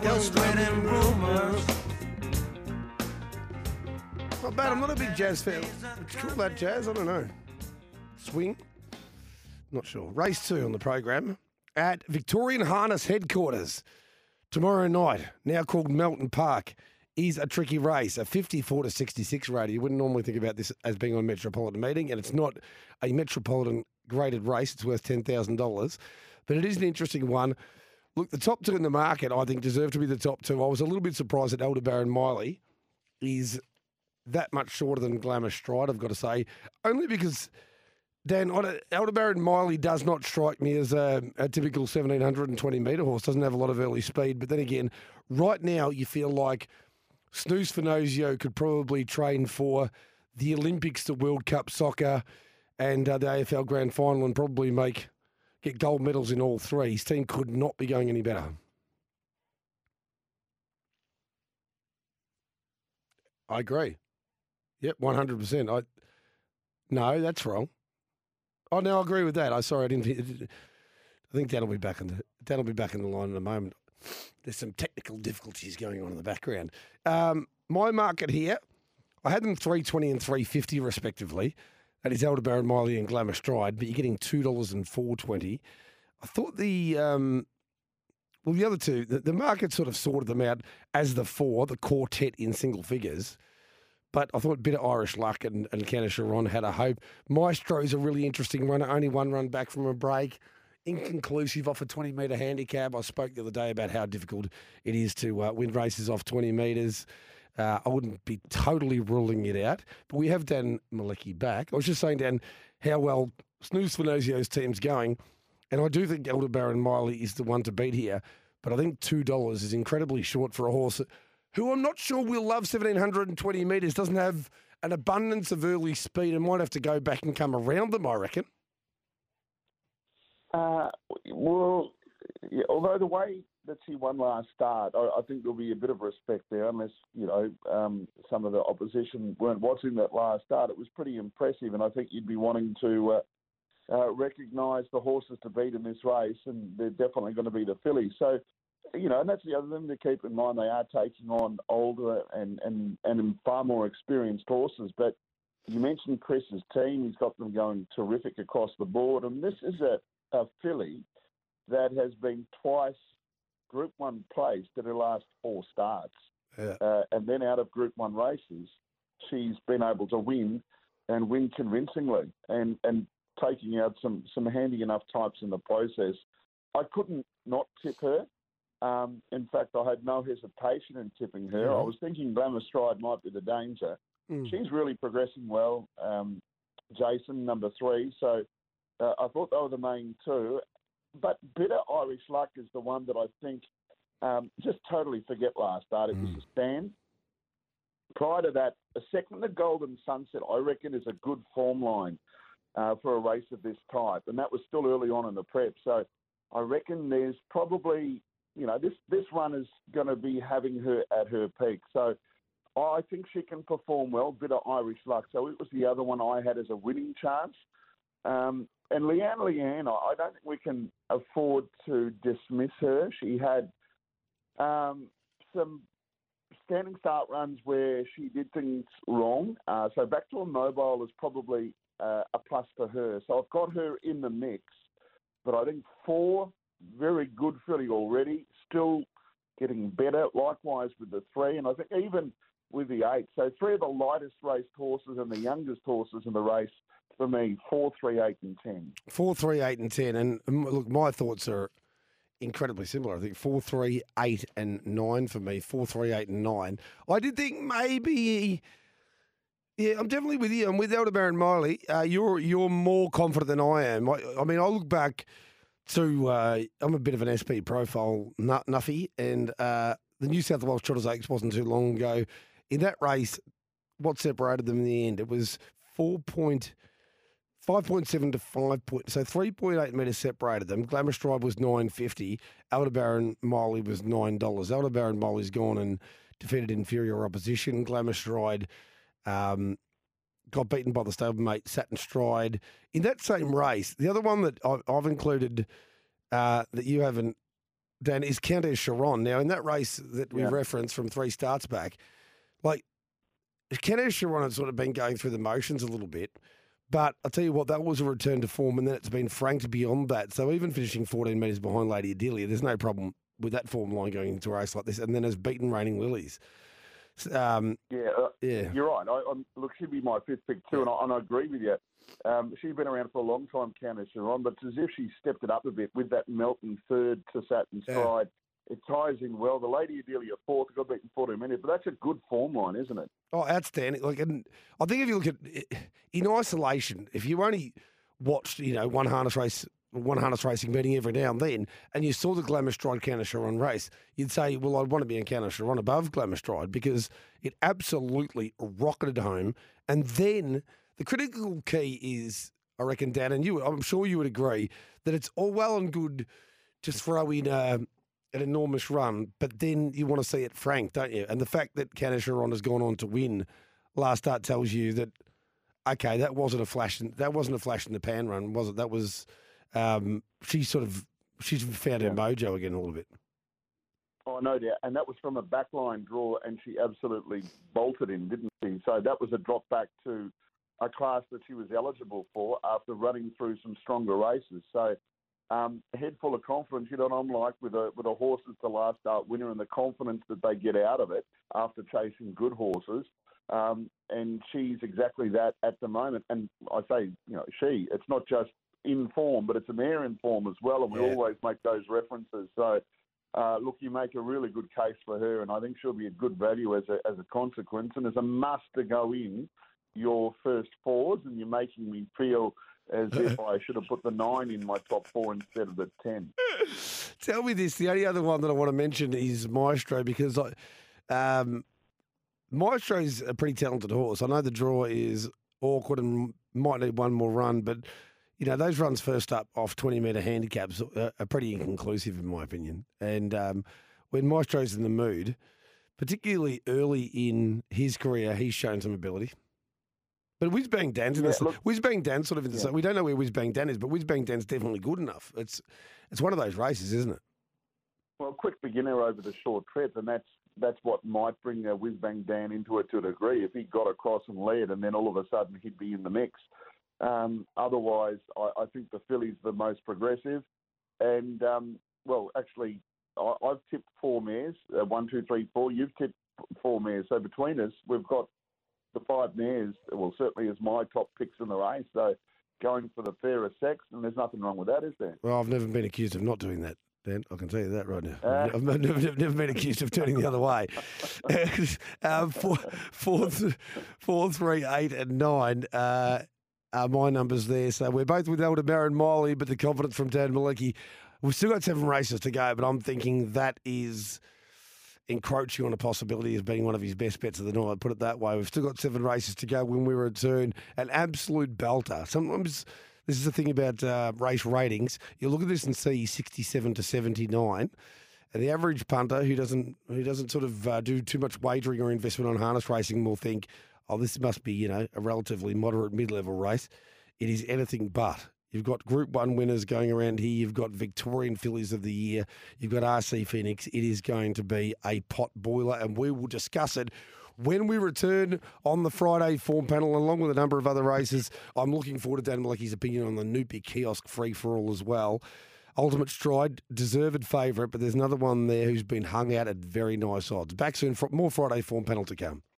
Was spreading rumors. Not bad. I'm not a big jazz fan. Would you call that jazz? I don't know. Swing? Not sure. Race two on the program at Victorian Harness headquarters tomorrow night, now called Melton Park, is a tricky race, a 54 to 66 rating. You wouldn't normally think about this as being on a metropolitan meeting, and it's not a metropolitan graded race. It's worth $10,000, but it is an interesting one. Look, the top two in the market, I think, deserve to be the top two. I was a little bit surprised that Aldebaran Miley is that much shorter than Glamour Stride, I've got to say, only because. Dan, on a, Aldebaran Miley does not strike me as a, a typical 1720 metre horse. Doesn't have a lot of early speed. But then again, right now you feel like Snooze Finozio could probably train for the Olympics, the World Cup soccer, and uh, the AFL Grand Final, and probably make get gold medals in all three. His team could not be going any better. I agree. Yep, one hundred percent. I no, that's wrong. Oh no, I agree with that. I sorry, I didn't. I think Dan will be back in the Dan will be back in the line in a moment. There's some technical difficulties going on in the background. Um, my market here, I had them three twenty and three fifty respectively. That is Aldebaran, Miley, and Glamour Stride, but you're getting two dollars and four twenty. I thought the um, well, the other two, the, the market sort of sorted them out as the four, the quartet in single figures. But I thought bit of Irish luck and, and Countess Sharon had a hope. Maestro's a really interesting runner, only one run back from a break. Inconclusive off a 20 metre handicap. I spoke the other day about how difficult it is to uh, win races off 20 metres. Uh, I wouldn't be totally ruling it out, but we have Dan Malecki back. I was just saying, Dan, how well Snooze Finozio's team's going, and I do think Aldebaran Miley is the one to beat here, but I think $2 is incredibly short for a horse who I'm not sure will love 1720 metres, doesn't have an abundance of early speed and might have to go back and come around them, I reckon. Uh, well, yeah, although the way that see one last start, I, I, think there'll be a bit of respect there, unless you know um, some of the opposition weren't watching that last start. It was pretty impressive, and I think you'd be wanting to uh, uh, recognise the horses to beat in this race, and they're definitely going to be the fillies. So, you know, and that's the other thing to keep in mind. They are taking on older and and and far more experienced horses, but. You mentioned Chris's team. He's got them going terrific across the board, and this is a a filly that has been twice Group One place at her last four starts, Yeah. uh, and then out of Group One races, she's been able to win and win convincingly, and and taking out some some handy enough types in the process. I couldn't not tip her. Um, in fact, I had no hesitation in tipping her. I Mhm. was thinking Glamour Stride might be the danger. Mm. She's really progressing well. Um, Jason, number three. So uh, I thought they were the main two. But Bit of Irish Luck is the one that I think um, just totally forget last start. It was Mm. a stand. Prior to that, a second the Golden Sunset, I reckon, is a good form line uh, for a race of this type. And that was still early on in the prep. So I reckon there's probably, you know, this, this run is going to be having her at her peak. So I think she can perform well. Bit of Irish luck. So it was the other one I had as a winning chance. Um, and Leanne Leanne, I don't think we can afford to dismiss her. She had um, some standing start runs where she did things wrong. Uh, so back to a mobile is probably uh, a plus for her. So I've got her in the mix, but I think four very good filly already, still getting better. Likewise with the three, and I think even with the eight. So three of the lightest raced horses and the youngest horses in the race for me, four, three, eight, and ten. Four, three, eight, and ten. And look, my thoughts are incredibly similar. I think four, three, eight, and nine for me. Four, three, eight, and nine. I did think maybe. Yeah, I'm definitely with you. I'm with Aldebaran Miley. Uh, you're you're more confident than I am. I, I mean, I look back to uh, I'm a bit of an SP profile nut, nuffy, and uh, the New South Wales Trotters Oaks wasn't too long ago. In that race, what separated them in the end? It was four point. 5.7 to 5 point, so 3.8 metres separated them. Glamour Stride was 950. Aldebaran Miley was $9. Aldebaran Miley's gone and defeated inferior opposition. Glamour Stride um, got beaten by the stablemate Satin Stride. In that same race, the other one that I've included uh, that you haven't Dan, is Countess Sharon. Now, in that race that we Yeah. referenced from three starts back, like Countess Sharon had sort of been going through the motions a little bit. But I'll tell you what, that was a return to form, and then it's been franked beyond that. So even finishing 14 metres behind Lady Adelia, there's no problem with that form line going into a race like this. And then has beaten Raining Lilies. Um, Yeah, uh, yeah. you're right. I, I'm, look, she'd be my fifth pick too, and I, and I agree with you. Um, she's been around for a long time, Countess Sharon, but it's as if she stepped it up a bit with that Melton third to Satin stride. It ties in well. The Lady Adelia fourth got beaten 14 minutes, but that's a good form line, isn't it? Oh, outstanding! Like, and I think if you look at in isolation, if you only watched, you know, one harness race, one harness racing meeting every now and then, and you saw the Glamour Stride Countess Sharon race, you'd say, well, I'd want to be in Countess Sharon above Glamour Stride because it absolutely rocketed home. And then the critical key is, I reckon, Dan, and you, I'm sure you would agree that it's all well and good to throw in a, an enormous run, but then you want to see it frank, don't you? And the fact that Countess Sharon has gone on to win last start tells you that okay, that wasn't a flash. In, that wasn't a flash in the pan run, was it? That was um, she sort of she's found her mojo again a little bit. Oh, no doubt. And that was from a backline draw, and she absolutely bolted in, didn't she? So that was a drop back to a class that she was eligible for after running through some stronger races. So um, head full of confidence, you know what I'm like with a with a horse that's the last start winner and the confidence that they get out of it after chasing good horses. Um, and she's exactly that at the moment. And I say, you know, she. It's not just in form, but it's an air in form as well. And we Yeah. always make those references. So uh, look, you make a really good case for her, and I think she'll be a good value as a, as a consequence, and as a must to go in your first fours, and you're making me feel as if I should have put the nine in my top four instead of the ten. Tell me this: the only other one that I want to mention is Maestro because I, um, Maestro's a pretty talented horse. I know the draw is awkward and might need one more run, but you know those runs first up off twenty metre handicaps are, are pretty inconclusive in my opinion. And um, when Maestro's in the mood, particularly early in his career, he's shown some ability. But Whiz Bang Dan's in Yeah, this. look- Whiz Bang Dan sort of in the Yeah. same. We don't know where Whiz Bang Dan is, but Whiz Bang Dan's definitely good enough. It's it's one of those races, isn't it? Well, quick beginner over the short trip, and that's that's what might bring uh, Whiz Bang Dan into it to a degree. If he got across and led, and then all of a sudden he'd be in the mix. Um, otherwise, I, I think the filly's the most progressive, and um, well, actually, I, I've tipped four mares, uh, one, two, three, four. You've tipped four mares, so between us, we've got the five mares. Well, certainly is my top picks in the race. So going for the fairest sex, and there's nothing wrong with that, is there? Well, I've never been accused of not doing that, Dan. I can tell you that right now. Uh. I've never, never, never been accused of turning the other way. um, four, four, th- four, three, eight, and nine uh, are my numbers there. So we're both with Aldebaran Miley, but the confidence from Dan Malecki. We've still got seven races to go, but I'm thinking that is encroaching on a possibility as being one of his best bets of the night. Put it that way. We've still got seven races to go when we return. An absolute belter. Sometimes this is the thing about uh, race ratings. You look at this and see 67 to 79. And the average punter who doesn't who doesn't sort of uh, do too much wagering or investment on harness racing will think, oh, this must be you know a relatively moderate mid level race. It is anything but. You've got Group One winners going around here. You've got Victorian fillies of the year. You've got RC Phoenix. It is going to be a pot boiler, and we will discuss it when we return on the Friday form panel, along with a number of other races. I'm looking forward to Dan Malecki's opinion on the Noopy kiosk free for all as well. Ultimate Stride, deserved favourite, but there's another one there who's been hung out at very nice odds. Back soon for more Friday form panel to come.